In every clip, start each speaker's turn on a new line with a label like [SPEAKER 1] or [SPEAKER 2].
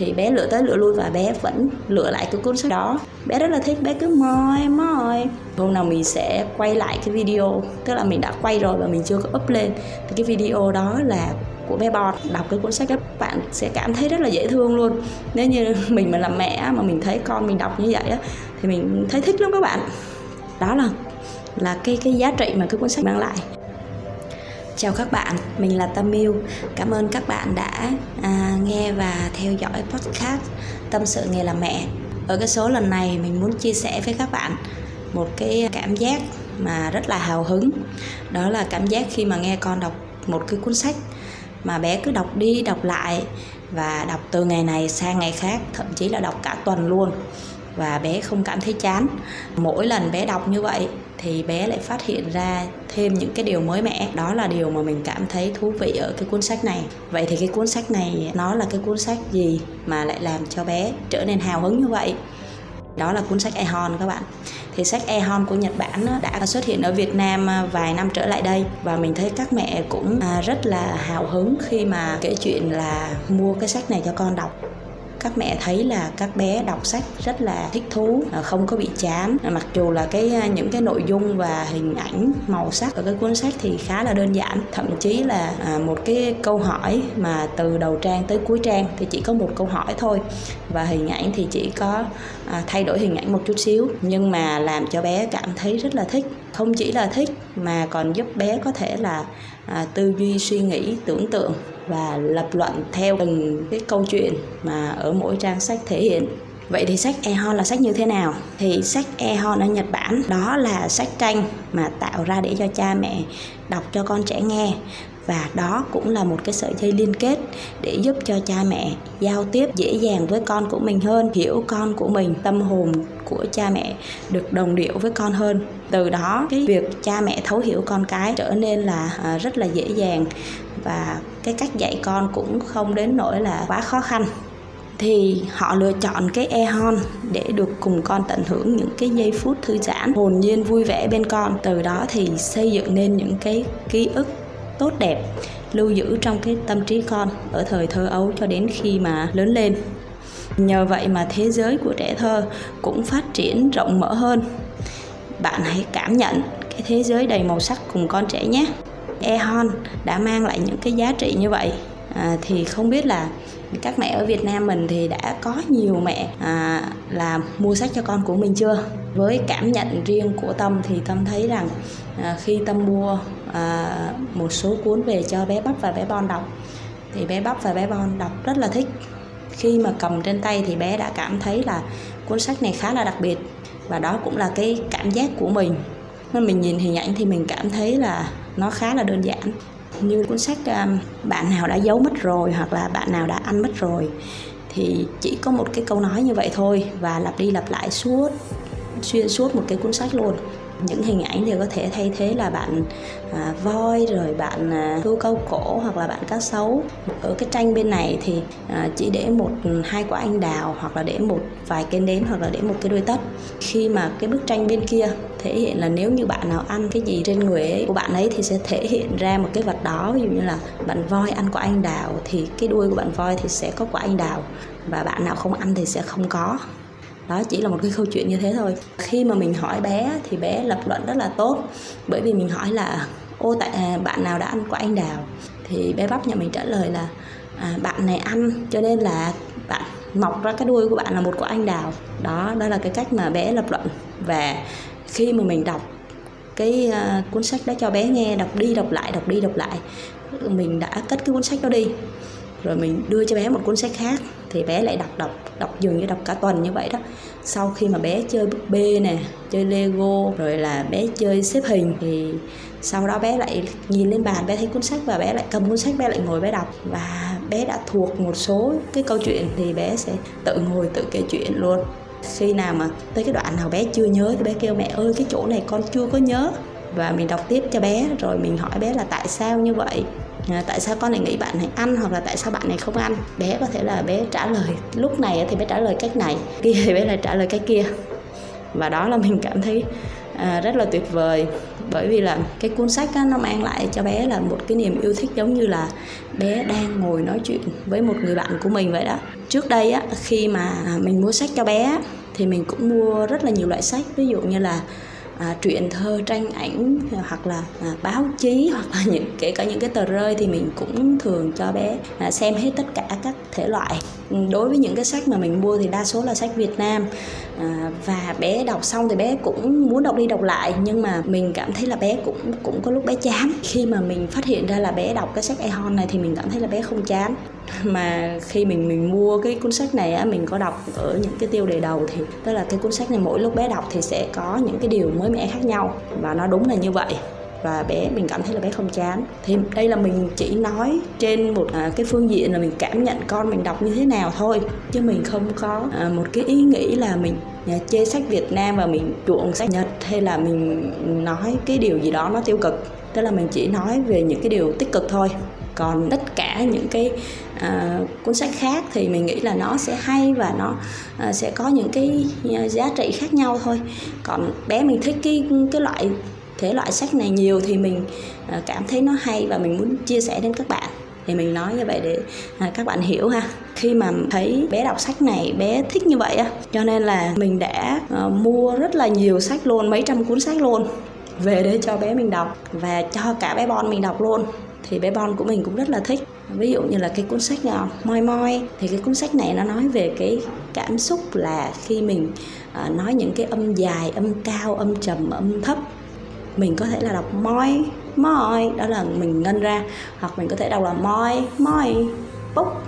[SPEAKER 1] thì bé lựa tới lựa lui và bé vẫn lựa lại cái cuốn sách đó. Bé rất là thích, bé cứ moi moi hôm nào mình sẽ quay lại cái video, tức là mình đã quay rồi và mình chưa có up lên, thì cái video đó là của bé bọt đọc cái cuốn sách các bạn sẽ cảm thấy rất là dễ thương luôn. Nếu như mình mà làm mẹ mà mình thấy con mình đọc như vậy á, thì mình thấy thích lắm các bạn. Đó là là cái cái giá trị mà cái cuốn sách mang lại. Chào các bạn, mình là Tâm Yêu. Cảm ơn các bạn đã à, nghe và theo dõi podcast Tâm sự nghề làm mẹ. Ở cái số lần này mình muốn chia sẻ với các bạn một cái cảm giác mà rất là hào hứng. Đó là cảm giác khi mà nghe con đọc một cái cuốn sách mà bé cứ đọc đi đọc lại và đọc từ ngày này sang ngày khác, thậm chí là đọc cả tuần luôn và bé không cảm thấy chán. Mỗi lần bé đọc như vậy thì bé lại phát hiện ra thêm những cái điều mới mẻ. Đó là điều mà mình cảm thấy thú vị ở cái cuốn sách này. Vậy thì cái cuốn sách này, nó là cái cuốn sách gì mà lại làm cho bé trở nên hào hứng như vậy? Đó là cuốn sách Ehon các bạn. Thì sách Ehon của Nhật Bản đã xuất hiện ở Việt Nam à, vài năm trở lại đây. Và mình thấy các mẹ cũng à, rất là hào hứng khi mà kể chuyện là mua cái sách này cho con đọc các mẹ thấy là các bé đọc sách rất là thích thú à, không có bị chán. À, mặc dù là cái à, những cái nội dung và hình ảnh màu sắc ở cái cuốn sách thì khá là đơn giản. Thậm chí là một cái câu hỏi mà từ đầu trang tới cuối trang thì chỉ có một câu hỏi thôi. Và hình ảnh thì chỉ có thay đổi hình ảnh một chút xíu. Nhưng mà làm cho bé cảm thấy rất là thích không chỉ là thích, mà còn giúp bé có thể là à, tư duy, suy nghĩ, tưởng tượng và lập luận theo từng cái câu chuyện mà ở mỗi trang sách thể hiện Vậy thì sách Ehon là sách như thế nào? Thì sách Ehon ở Nhật Bản, đó là sách tranh mà tạo ra để cho cha mẹ đọc cho con trẻ nghe và đó cũng là một cái sợi dây liên kết để giúp cho cha mẹ giao tiếp dễ dàng với con của mình hơn, hiểu con của mình, tâm hồn của cha mẹ được đồng điệu với con hơn. Từ đó, cái việc cha mẹ thấu hiểu con cái trở nên là à, rất là dễ dàng và cái cách dạy con cũng không đến nỗi là quá khó khăn. Thì họ lựa chọn cái e-hon để được cùng con tận hưởng những cái giây phút thư giãn, hồn nhiên vui vẻ bên con. Từ đó thì xây dựng nên những cái ký ức tốt đẹp lưu giữ trong cái tâm trí con ở thời thơ ấu cho đến khi mà lớn lên. Nhờ vậy mà thế giới của trẻ thơ cũng phát triển rộng mở hơn. Bạn hãy cảm nhận cái thế giới đầy màu sắc cùng con trẻ nhé. Ehon đã mang lại những cái giá trị như vậy. À, thì không biết là các mẹ ở Việt Nam mình thì đã có nhiều mẹ à, là mua sách cho con của mình chưa? Với cảm nhận riêng của Tâm thì Tâm thấy rằng à, khi Tâm mua à, một số cuốn về cho bé Bắp và bé Bon đọc. Thì bé Bắp và bé Bon đọc rất là thích. Khi mà cầm trên tay thì bé đã cảm thấy là cuốn sách này khá là đặc biệt và đó cũng là cái cảm giác của mình. Nên mình nhìn hình ảnh thì mình cảm thấy là nó khá là đơn giản. Như cuốn sách à, bạn nào đã giấu mất rồi hoặc là bạn nào đã ăn mất rồi thì chỉ có một cái câu nói như vậy thôi và lặp đi lặp lại suốt xuyên suốt một cái cuốn sách luôn những hình ảnh thì có thể thay thế là bạn à, voi rồi bạn à, hươu câu cổ hoặc là bạn cá sấu. Ở cái tranh bên này thì à, chỉ để một hai quả anh đào hoặc là để một vài cây nến hoặc là để một cái đuôi tất. Khi mà cái bức tranh bên kia thể hiện là nếu như bạn nào ăn cái gì trên người ấy, của bạn ấy thì sẽ thể hiện ra một cái vật đó. Ví dụ như là bạn voi ăn quả anh đào thì cái đuôi của bạn voi thì sẽ có quả anh đào và bạn nào không ăn thì sẽ không có đó chỉ là một cái câu chuyện như thế thôi. Khi mà mình hỏi bé thì bé lập luận rất là tốt. Bởi vì mình hỏi là ô tại à, bạn nào đã ăn quả anh đào? Thì bé bắp nhà mình trả lời là à, bạn này ăn cho nên là bạn mọc ra cái đuôi của bạn là một quả anh đào. Đó đó là cái cách mà bé lập luận. Và khi mà mình đọc cái uh, cuốn sách đó cho bé nghe đọc đi đọc lại đọc đi đọc lại mình đã cất cái cuốn sách đó đi rồi mình đưa cho bé một cuốn sách khác, thì bé lại đọc đọc đọc dường như đọc cả tuần như vậy đó. Sau khi mà bé chơi búp bê nè, chơi lego, rồi là bé chơi xếp hình, thì sau đó bé lại nhìn lên bàn, bé thấy cuốn sách và bé lại cầm cuốn sách, bé lại ngồi bé đọc. Và bé đã thuộc một số cái câu chuyện thì bé sẽ tự ngồi tự kể chuyện luôn. Khi nào mà tới cái đoạn nào bé chưa nhớ thì bé kêu, mẹ ơi, cái chỗ này con chưa có nhớ. Và mình đọc tiếp cho bé, rồi mình hỏi bé là tại sao như vậy? À, tại sao con lại nghĩ bạn này ăn hoặc là tại sao bạn này không ăn? Bé có thể là bé trả lời lúc này thì bé trả lời cách này kia thì bé lại trả lời cách kia. Và đó là mình cảm thấy à, rất là tuyệt vời. Bởi vì là cái cuốn sách đó, nó mang lại cho bé là một cái niềm yêu thích giống như là bé đang ngồi nói chuyện với một người bạn của mình vậy đó. Trước đây á khi mà mình mua sách cho bé thì mình cũng mua rất là nhiều loại sách. Ví dụ như là à, truyện thơ tranh ảnh hoặc là à, báo chí hoặc là những kể cả những cái tờ rơi thì mình cũng thường cho bé à, xem hết tất cả các thể loại. Đối với những cái sách mà mình mua thì đa số là sách Việt Nam à, và bé đọc xong thì bé cũng muốn đọc đi đọc lại nhưng mà mình cảm thấy là bé cũng cũng có lúc bé chán. Khi mà mình phát hiện ra là bé đọc cái sách Ehon này thì mình cảm thấy là bé không chán. Mà khi mình mình mua cái cuốn sách này á mình có đọc ở những cái tiêu đề đầu thì tức là cái cuốn sách này mỗi lúc bé đọc thì sẽ có những cái điều mới mẻ khác nhau và nó đúng là như vậy. Và bé mình cảm thấy là bé không chán. Thì đây là mình chỉ nói trên một à, cái phương diện là mình cảm nhận con mình đọc như thế nào thôi chứ mình không có à, một cái ý nghĩ là mình chê sách Việt Nam và mình chuộng sách Nhật hay là mình nói cái điều gì đó nó tiêu cực. Tức là mình chỉ nói về những cái điều tích cực thôi. Còn tất cả những cái uh, cuốn sách khác thì mình nghĩ là nó sẽ hay và nó uh, sẽ có những cái à, giá trị khác nhau thôi. Còn bé mình thích cái cái loại thể loại sách này nhiều thì mình uh, cảm thấy nó hay và mình muốn chia sẻ đến các bạn. Thì mình nói như vậy để uh, các bạn hiểu ha khi mà thấy bé đọc sách này bé thích như vậy á. Cho nên là mình đã uh, mua rất là nhiều sách luôn mấy trăm cuốn sách luôn về để cho bé mình đọc và cho cả bé bon mình đọc luôn. Thì bé bon của mình cũng rất là thích. Ví dụ như là cái cuốn sách nào moi moi thì cái cuốn sách này nó nói về cái cảm xúc là khi mình uh, nói những cái âm dài âm cao âm trầm âm thấp. Mình có thể là đọc moi moi đó là mình ngân ra. Hoặc mình có thể đọc là moi moi bốc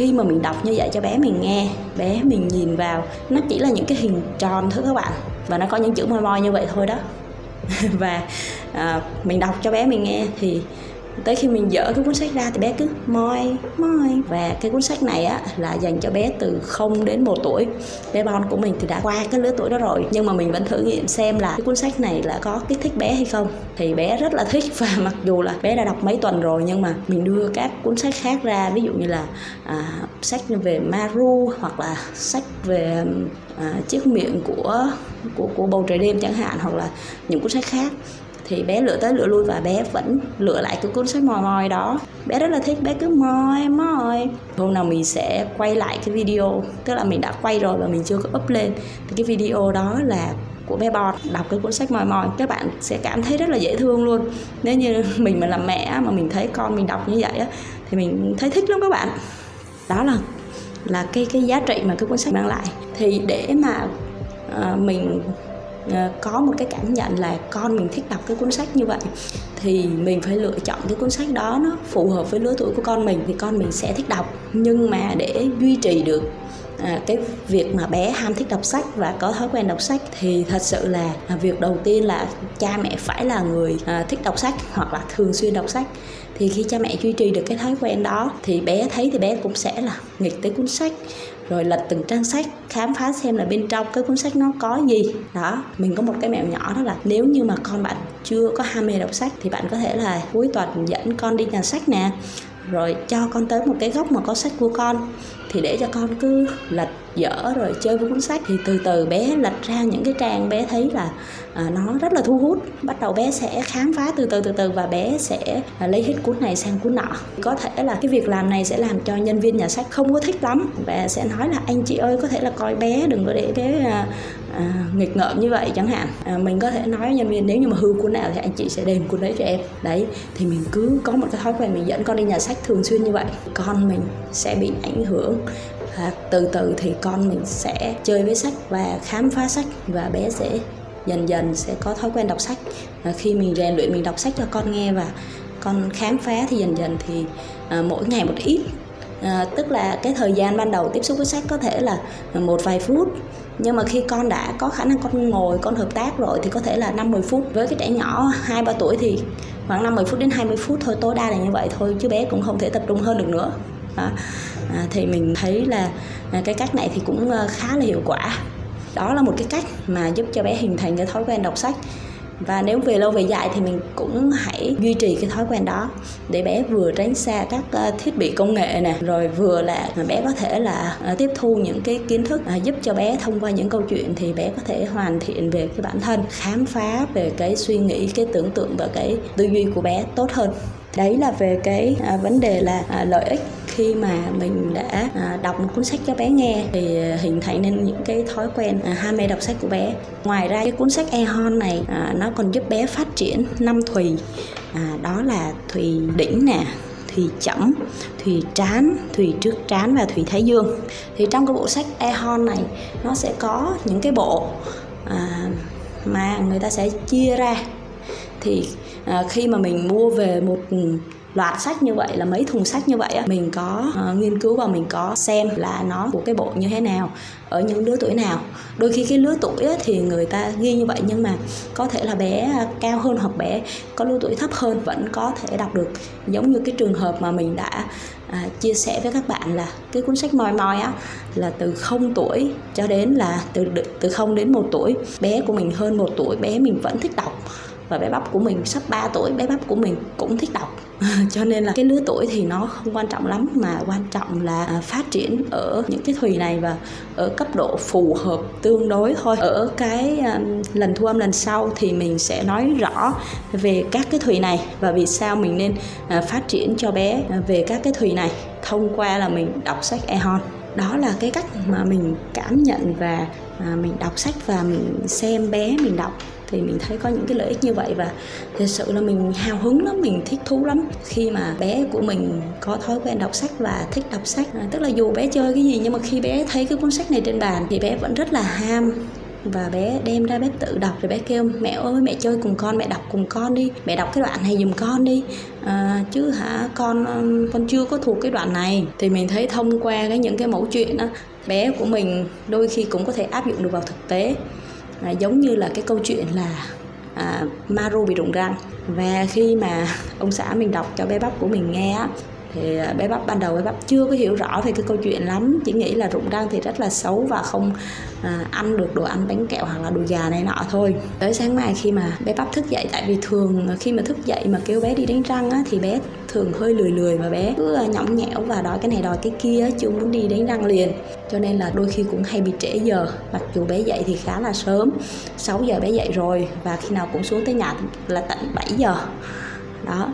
[SPEAKER 1] khi mà mình đọc như vậy cho bé mình nghe bé mình nhìn vào nó chỉ là những cái hình tròn thôi các bạn. Và nó có những chữ moi moi như vậy thôi đó. Và à, mình đọc cho bé mình nghe thì tới khi mình dỡ cái cuốn sách ra thì bé cứ moi moi. Và cái cuốn sách này á là dành cho bé từ 0 đến 1 tuổi. Bé bon của mình thì đã qua cái lứa tuổi đó rồi. Nhưng mà mình vẫn thử nghiệm xem là cái cuốn sách này là có kích thích bé hay không. Thì bé rất là thích và mặc dù là bé đã đọc mấy tuần rồi nhưng mà mình đưa các cuốn sách khác ra. Ví dụ như là à, sách về Maru hoặc là sách về à, chiếc miệng của của của bầu trời đêm chẳng hạn hoặc là những cuốn sách khác thì bé lựa tới lựa lui và bé vẫn lựa lại cái cuốn sách mòi mòi đó. Bé rất là thích bé cứ moi moi hôm nào mình sẽ quay lại cái video tức là mình đã quay rồi và mình chưa có up lên thì cái video đó là của bé bọt đọc cái cuốn sách mòi mòi các bạn sẽ cảm thấy rất là dễ thương luôn. Nếu như mình mà làm mẹ mà mình thấy con mình đọc như vậy á thì mình thấy thích lắm các bạn. Đó là là cái cái giá trị mà cái cuốn sách mang lại. Thì để mà uh, mình Ờ, có một cái cảm nhận là con mình thích đọc cái cuốn sách như vậy thì mình phải lựa chọn cái cuốn sách đó nó phù hợp với lứa tuổi của con mình thì con mình sẽ thích đọc. Nhưng mà để duy trì được à, cái việc mà bé ham thích đọc sách và có thói quen đọc sách thì thật sự là à, việc đầu tiên là cha mẹ phải là người à, thích đọc sách hoặc là thường xuyên đọc sách. Thì khi cha mẹ duy trì được cái thói quen đó thì bé thấy thì bé cũng sẽ là nghịch tới cuốn sách rồi lật từng trang sách, khám phá xem là bên trong cái cuốn sách nó có gì. Đó, mình có một cái mẹo nhỏ đó là nếu như mà con bạn chưa có ham mê đọc sách thì bạn có thể là cuối tuần dẫn con đi nhà sách nè, rồi cho con tới một cái góc mà có sách của con. Thì để cho con cứ lật dở rồi chơi với cuốn sách thì từ từ bé lật ra những cái trang bé thấy là à, nó rất là thu hút. Bắt đầu bé sẽ khám phá từ từ từ từ và bé sẽ à, lấy hết cuốn này sang cuốn nọ. Có thể là cái việc làm này sẽ làm cho nhân viên nhà sách không có thích lắm và sẽ nói là anh chị ơi có thể là coi bé đừng có để bé à, à, nghịch ngợm như vậy chẳng hạn. À, mình có thể nói với nhân viên nếu như mà hư cuốn nào thì anh chị sẽ đền cuốn đấy cho em. Đấy thì mình cứ có một cái thói quen mình dẫn con đi nhà sách thường xuyên như vậy. Con mình sẽ bị ảnh hưởng và từ từ thì con mình sẽ chơi với sách và khám phá sách và bé sẽ dần dần sẽ có thói quen đọc sách. Và khi mình rèn luyện mình đọc sách cho con nghe và con khám phá thì dần dần thì à, mỗi ngày một ít. À, tức là cái thời gian ban đầu tiếp xúc với sách có thể là một vài phút. Nhưng mà khi con đã có khả năng con ngồi con hợp tác rồi thì có thể là 50 phút. Với cái trẻ nhỏ 2 3 tuổi thì khoảng 50 phút đến 20 phút thôi tối đa là như vậy thôi chứ bé cũng không thể tập trung hơn được nữa. À, à, thì mình thấy là à, cái cách này thì cũng ờ, khá là hiệu quả. Đó là một cái cách mà giúp cho bé hình thành cái thói quen đọc sách. Và nếu về lâu về dài thì mình cũng hãy duy trì cái thói quen đó để bé vừa tránh xa các ờ, thiết bị công nghệ nè rồi vừa là à, bé có thể là à, tiếp thu những cái kiến thức à, giúp cho bé thông qua những câu chuyện thì bé có thể hoàn thiện về cái bản thân khám phá về cái suy nghĩ cái tưởng tượng và cái tư duy của bé tốt hơn đấy là về cái à, vấn đề là à, lợi ích khi mà mình đã à, đọc một cuốn sách cho bé nghe. Thì à, hình thành nên những cái thói quen à, ham mê đọc sách của bé. Ngoài ra cái cuốn sách Ehon này à, nó còn giúp bé phát triển năm thùy. À, đó là thùy đỉnh nè thùy chẩm thùy trán thùy trước trán và thùy thái dương. Thì trong cái bộ sách Ehon này nó sẽ có những cái bộ à, mà người ta sẽ chia ra. Thì à, khi mà mình mua về một loạt sách như vậy là mấy thùng sách như vậy á mình có uh, nghiên cứu và mình có xem là nó của cái bộ như thế nào ở những lứa tuổi nào. Đôi khi cái lứa tuổi thì người ta ghi như vậy nhưng mà có thể là bé cao hơn hoặc bé có lứa tuổi thấp hơn vẫn có thể đọc được. Giống như cái trường hợp mà mình đã à, chia sẻ với các bạn là cái cuốn sách moi moi á là từ 0 tuổi cho đến là từ từ 0 đến 1 tuổi. Bé của mình hơn 1 tuổi bé mình vẫn thích đọc và bé bắp của mình, sắp 3 tuổi, bé bắp của mình cũng thích đọc. Cho nên là cái lứa tuổi thì nó không quan trọng lắm, mà quan trọng là à, phát triển ở những cái thùy này và ở cấp độ phù hợp tương đối thôi. Ở cái à, lần thu âm lần sau thì mình sẽ nói rõ về các cái thùy này và vì sao mình nên à, phát triển cho bé về các cái thùy này thông qua là mình đọc sách Ehon đó là cái cách mà mình cảm nhận và mình đọc sách và mình xem bé mình đọc thì mình thấy có những cái lợi ích như vậy và thật sự là mình hào hứng lắm mình thích thú lắm. Khi mà bé của mình có thói quen đọc sách và thích đọc sách à, tức là dù bé chơi cái gì nhưng mà khi bé thấy cái cuốn sách này trên bàn thì bé vẫn rất là ham và bé đem ra bé tự đọc rồi bé kêu mẹ ơi mẹ chơi cùng con mẹ đọc cùng con đi mẹ đọc cái đoạn này giùm con đi. À, chứ hả con con chưa có thuộc cái đoạn này. Thì mình thấy thông qua cái những cái mẫu chuyện đó bé của mình đôi khi cũng có thể áp dụng được vào thực tế à, giống như là cái câu chuyện là à, Maru bị rụng răng. Và khi mà ông xã mình đọc cho bé bắp của mình nghe á thì à, bé bắp ban đầu bé bắp chưa có hiểu rõ về cái câu chuyện lắm chỉ nghĩ là rụng răng thì rất là xấu và không à, ăn được đồ ăn bánh kẹo hoặc là đồ già này nọ thôi. Tới sáng mai khi mà bé bắp thức dậy tại vì thường khi mà thức dậy mà kêu bé đi đánh răng á, thì bé thường hơi lười lười và bé cứ à, nhõng nhẽo và đòi cái này đòi cái kia chưa muốn đi đánh răng liền. Cho nên là đôi khi cũng hay bị trễ giờ mặc dù bé dậy thì khá là sớm 6 giờ bé dậy rồi và khi nào cũng xuống tới nhà là tận 7 giờ. Đó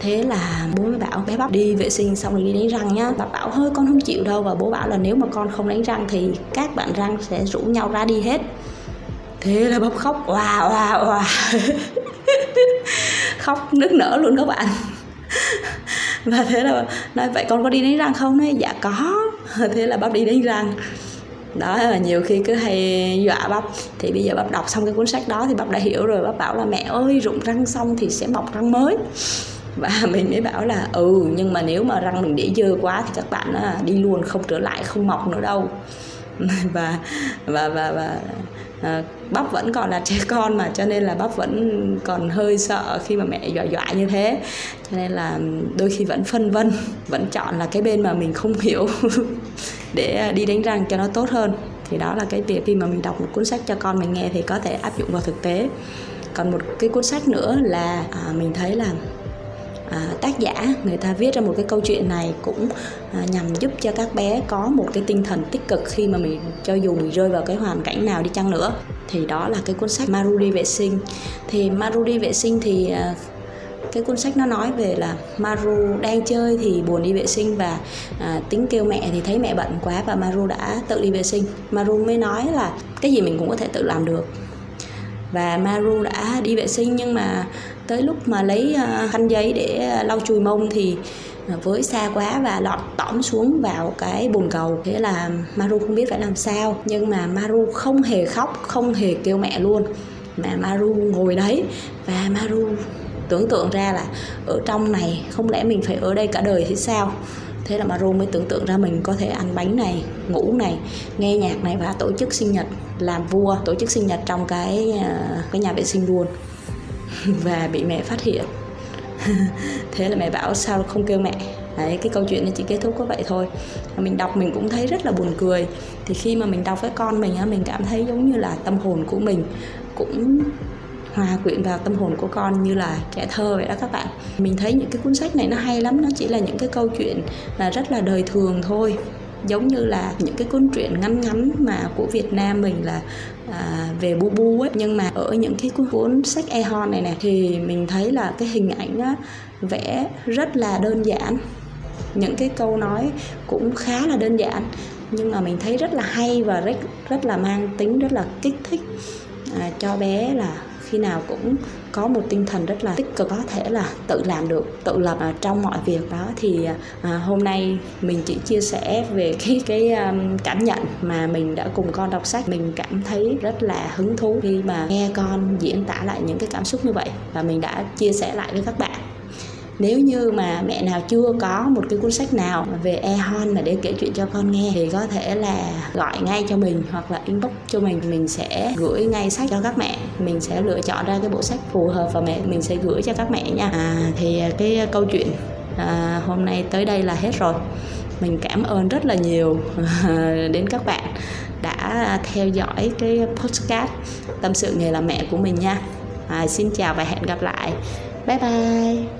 [SPEAKER 1] thế là bố mới bảo, bé bắp đi vệ sinh xong rồi đi đánh răng nhá. Bà bảo, hơi, con không chịu đâu. Và bố bảo là, nếu mà con không đánh răng thì các bạn răng sẽ rủ nhau ra đi hết. Thế là bắp khóc, oà oà oà. Khóc nức nở luôn các bạn. Và thế là nói, vậy con có đi đánh răng không? Nói dạ có. Thế là bắp đi đánh răng. Đó là nhiều khi cứ hay dọa bắp. Thì bây giờ bắp đọc xong cái cuốn sách đó thì bắp đã hiểu rồi. Bắp bảo là, mẹ ơi, rụng răng xong thì sẽ mọc răng mới và mình mới bảo là ừ nhưng mà nếu mà răng mình để dơ quá thì các bạn á, đi luôn không trở lại không mọc nữa đâu. Và và và và à, bắp vẫn còn là trẻ con mà cho nên là bắp vẫn còn hơi sợ khi mà mẹ dọa dọa như thế. Cho nên là đôi khi vẫn phân vân vẫn chọn là cái bên mà mình không hiểu để đi đánh răng cho nó tốt hơn. Thì đó là cái việc khi mà mình đọc một cuốn sách cho con mình nghe thì có thể áp dụng vào thực tế. Còn một cái cuốn sách nữa là à, mình thấy là à, tác giả người ta viết ra một cái câu chuyện này cũng à, nhằm giúp cho các bé có một cái tinh thần tích cực khi mà mình cho dù mình rơi vào cái hoàn cảnh nào đi chăng nữa. Thì đó là cái cuốn sách Maru đi vệ sinh. Thì Maru đi vệ sinh thì à, cái cuốn sách nó nói về là Maru đang chơi thì buồn đi vệ sinh và à, tính kêu mẹ thì thấy mẹ bận quá và Maru đã tự đi vệ sinh. Maru mới nói là cái gì mình cũng có thể tự làm được. Và Maru đã đi vệ sinh nhưng mà tới lúc mà lấy à, khăn giấy để à, lau chùi mông thì à, với xa quá và lọt tõm xuống vào cái bồn cầu. Thế là Maru không biết phải làm sao, nhưng mà Maru không hề khóc, không hề kêu mẹ luôn. Mà Maru ngồi đấy và Maru tưởng tượng ra là ở trong này không lẽ mình phải ở đây cả đời thì sao? Thế là Maru mới tưởng tượng ra mình có thể ăn bánh này, ngủ này, nghe nhạc này và tổ chức sinh nhật, làm vua, tổ chức sinh nhật trong cái cái nhà vệ sinh luôn. và bị mẹ phát hiện. Thế là mẹ bảo sao không kêu mẹ? Đấy, cái câu chuyện nó chỉ kết thúc có vậy thôi. Mình đọc mình cũng thấy rất là buồn cười. Thì khi mà mình đọc với con mình á mình cảm thấy giống như là tâm hồn của mình cũng hòa quyện vào tâm hồn của con như là trẻ thơ vậy đó các bạn. Mình thấy những cái cuốn sách này nó hay lắm nó chỉ là những cái câu chuyện là rất là đời thường thôi giống như là những cái cuốn truyện ngắn ngắn mà của Việt Nam mình là à, về bu bu ấy. Nhưng mà ở những cái cuốn sách e-hon này này thì mình thấy là cái hình ảnh á, vẽ rất là đơn giản. Những cái câu nói cũng khá là đơn giản nhưng mà mình thấy rất là hay và rất rất là mang tính rất là kích thích à, cho bé là khi nào cũng có một tinh thần rất là tích cực, có thể là tự làm được, tự lập à, trong mọi việc đó. Thì à, à, hôm nay mình chỉ chia sẻ về cái cái um, cảm nhận mà mình đã cùng con đọc sách. Mình cảm thấy rất là hứng thú khi mà nghe con diễn tả lại những cái cảm xúc như vậy. Và mình đã chia sẻ lại với các bạn nếu như mà mẹ nào chưa có một cái cuốn sách nào về e-hon mà để kể chuyện cho con nghe thì có thể là gọi ngay cho mình hoặc là inbox cho mình. Mình sẽ gửi ngay sách cho các mẹ. Mình sẽ lựa chọn ra cái bộ sách phù hợp và mẹ mình sẽ gửi cho các mẹ nha. À, thì à, cái à, câu chuyện à, hôm nay tới đây là hết rồi. Mình cảm ơn rất là nhiều đến các bạn đã theo dõi cái podcast tâm sự nghề làm mẹ của mình nha. À, xin chào và hẹn gặp lại. Bye bye.